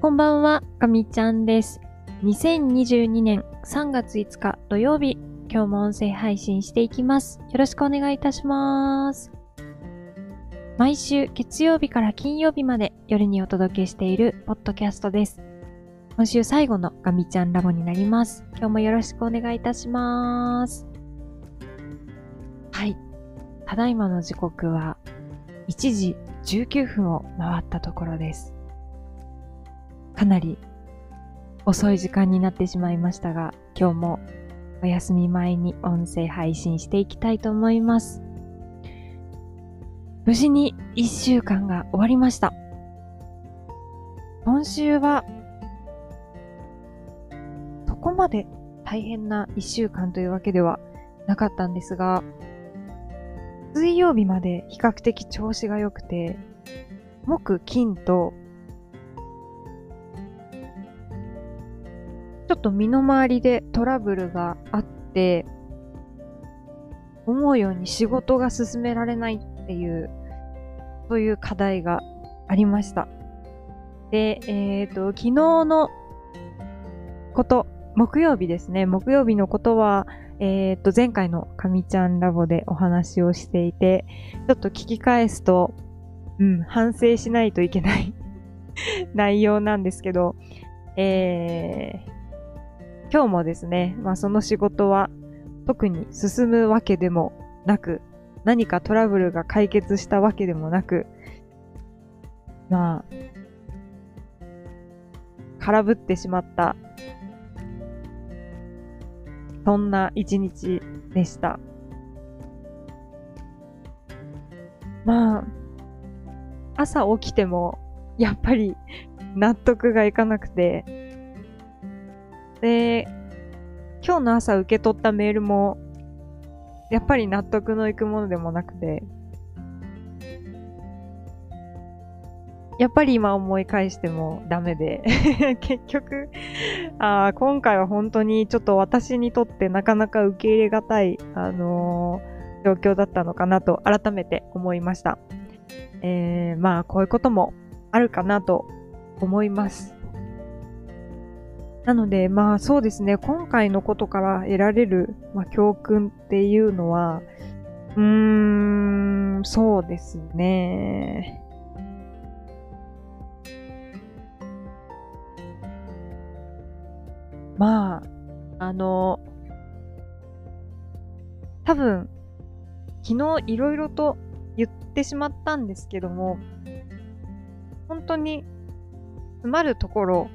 こんばんは、かみちゃんです。2022年3月5日土曜日、今日も音声配信していきます。よろしくお願いいたします。毎週月曜日から金曜日まで夜にお届けしているポッドキャストです。今週最後のガミちゃんラボになります。今日もよろしくお願いいたします。はい。ただいまの時刻は1時19分を回ったところです。かなり遅い時間になってしまいましたが、今日もお休み前に音声配信していきたいと思います。無事に1週間が終わりました。今週は、そこまで大変な1週間というわけではなかったんですが、水曜日まで比較的調子が良くて、木、金とちょっと身の回りでトラブルがあって、思うように仕事が進められないっていう、そういう課題がありました。で、えっ、と、昨日のこと、木曜日ですね。木曜日のことは、えっ、と、前回のかみちゃんラボでお話をしていて、ちょっと聞き返すと、うん、反省しないといけない 内容なんですけど、えー、今日もですね、まあその仕事は特に進むわけでもなく、何かトラブルが解決したわけでもなく、まあ、空振ってしまった、そんな一日でした。まあ、朝起きても、やっぱり納得がいかなくて、で、今日の朝受け取ったメールも、やっぱり納得のいくものでもなくて、やっぱり今思い返してもダメで、結局、あ今回は本当にちょっと私にとってなかなか受け入れがたい、あのー、状況だったのかなと改めて思いました。えー、まあこういうこともあるかなと思います。なので、まあそうですね、今回のことから得られる、まあ、教訓っていうのは、うーん、そうですね。まあ、あの、多分、昨日いろいろと言ってしまったんですけども、本当に詰まるところ、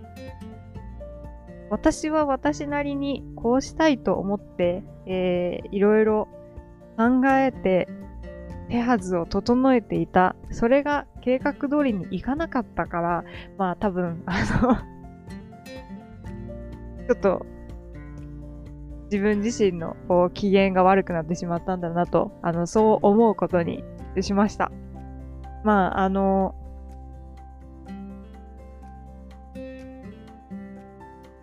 私は私なりにこうしたいと思って、えー、いろいろ考えて手はずを整えていた。それが計画通りにいかなかったから、まあ多分、あの ちょっと自分自身のこう機嫌が悪くなってしまったんだなと、あの、そう思うことにしました。まあ、あの、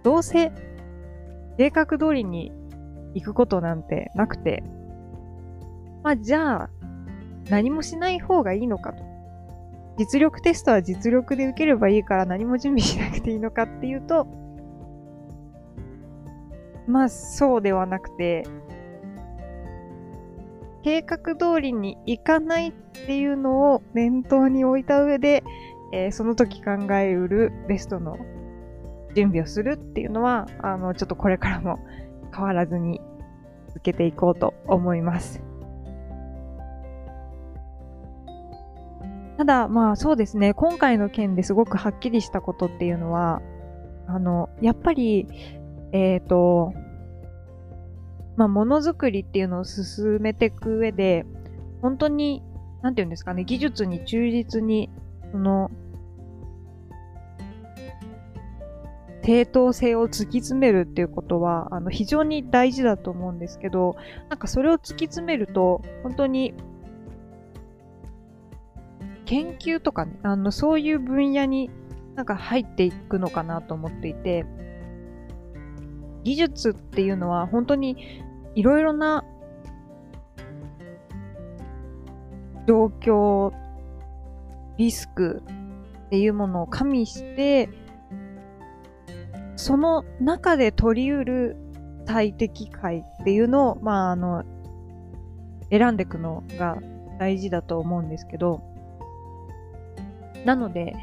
どうせ計画通りに行くことなんてなくて、まあじゃあ何もしない方がいいのかと。実力テストは実力で受ければいいから何も準備しなくていいのかっていうと、まあそうではなくて、計画通りに行かないっていうのを念頭に置いた上で、えー、その時考えうるベストの準備をするっていうのは、あの、ちょっとこれからも 変わらずに続けていこうと思います。ただ、まあそうですね、今回の件ですごくはっきりしたことっていうのは、あの、やっぱり、えっ、ー、と、まあものづくりっていうのを進めていく上で、本当に、なんていうんですかね、技術に忠実に、その、正当性を突き詰めるっていうことは、あの、非常に大事だと思うんですけど、なんかそれを突き詰めると、本当に、研究とかね、あの、そういう分野になんか入っていくのかなと思っていて、技術っていうのは本当にいろいろな状況、リスクっていうものを加味して、その中で取り得る最適解っていうのを、まあ、あの、選んでいくのが大事だと思うんですけど、なので、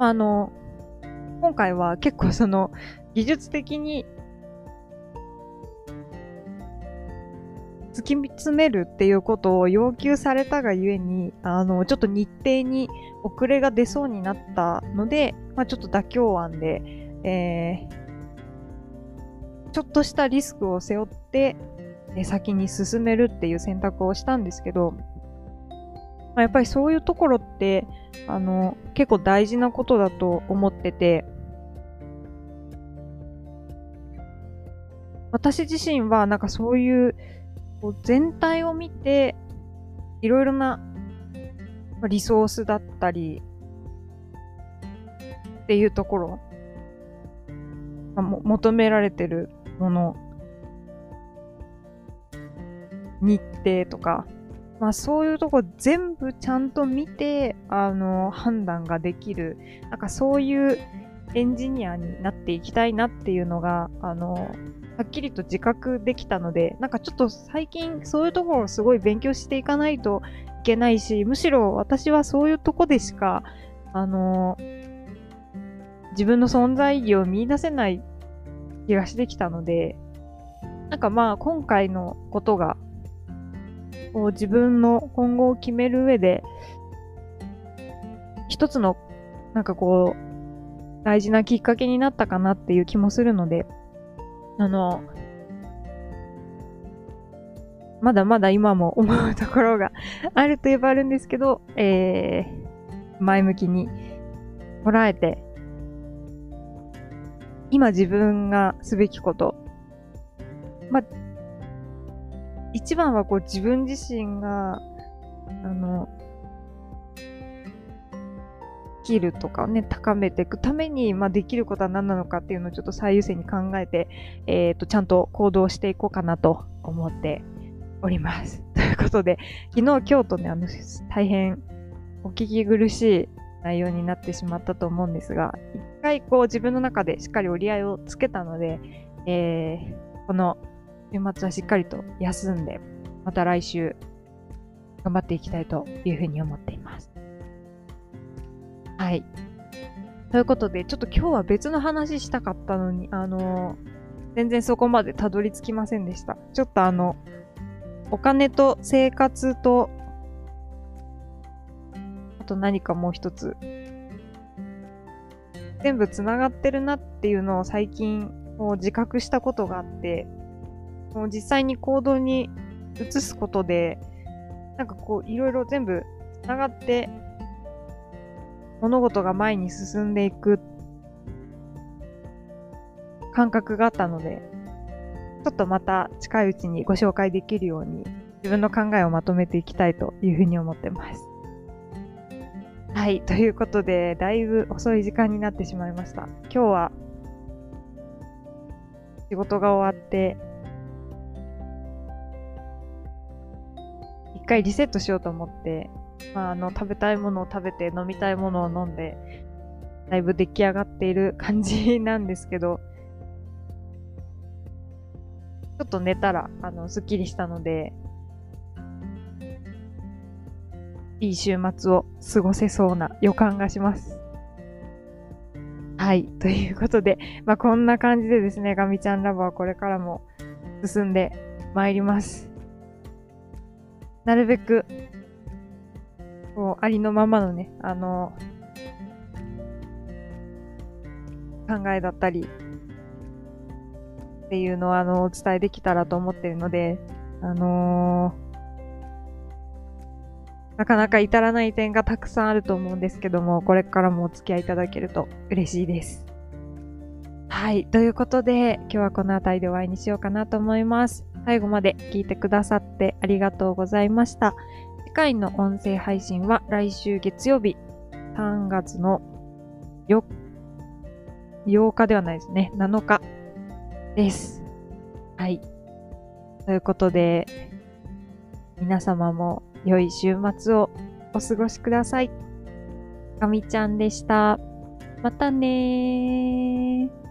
あの、今回は結構その技術的に突き詰めるっていうことを要求されたがゆえに、あの、ちょっと日程に遅れが出そうになったので、まあ、ちょっと妥協案で、えー、ちょっとしたリスクを背負って、え先に進めるっていう選択をしたんですけど、まあ、やっぱりそういうところって、あの、結構大事なことだと思ってて、私自身はなんかそういうこう全体を見て、いろいろなリソースだったり、っていうところ、求められてるもの、日程とか、まあそういうとこ全部ちゃんと見て、あの、判断ができる、なんかそういうエンジニアになっていきたいなっていうのが、あの、はっきりと自覚できたので、なんかちょっと最近そういうところをすごい勉強していかないといけないし、むしろ私はそういうとこでしか、あの自分の存在意義を見出せない気がしてきたので、なんかまあ今回のことが、こう自分の今後を決める上で、一つの、なんかこう、大事なきっかけになったかなっていう気もするので、あの、まだまだ今も思うところが あるといえばあるんですけど、えー、前向きに捉えて、今自分がすべきこと。まあ、一番はこう自分自身が、あの、キルとかをね、高めていくために、まあ、できることは何なのかっていうのをちょっと最優先に考えて、えっ、ー、と、ちゃんと行動していこうかなと思っております。ということで、昨日、今日とね、あの、大変お聞き苦しい内容になってしまったと思うんですが、回こう自分の中でしっかり折り合いをつけたので、えー、この週末はしっかりと休んで、また来週頑張っていきたいというふうに思っています。はい。ということで、ちょっと今日は別の話したかったのに、あのー、全然そこまでたどり着きませんでした。ちょっとあの、お金と生活と、あと何かもう一つ、全部繋がってるなっていうのを最近もう自覚したことがあって、もう実際に行動に移すことで、なんかこういろいろ全部繋がって物事が前に進んでいく感覚があったので、ちょっとまた近いうちにご紹介できるように自分の考えをまとめていきたいというふうに思ってます。はい。ということで、だいぶ遅い時間になってしまいました。今日は仕事が終わって、一回リセットしようと思って、まあ、あの、食べたいものを食べて飲みたいものを飲んで、だいぶ出来上がっている感じなんですけど、ちょっと寝たら、あの、すっきりしたので、いい週末を過ごせそうな予感がします。はい。ということで、まあ、こんな感じでですね、ガミちゃんラボはこれからも進んでまいります。なるべくこう、ありのままのね、あの、考えだったり、っていうのを、あの、お伝えできたらと思ってるので、あのー、なかなか至らない点がたくさんあると思うんですけども、これからもお付き合いいただけると嬉しいです。はい。ということで、今日はこの辺りでお会いにしようかなと思います。最後まで聞いてくださってありがとうございました。次回の音声配信は来週月曜日、3月の 4, 8日ではないですね、7日です。はい。ということで、皆様も良い週末をお過ごしください。かみちゃんでした。またねー。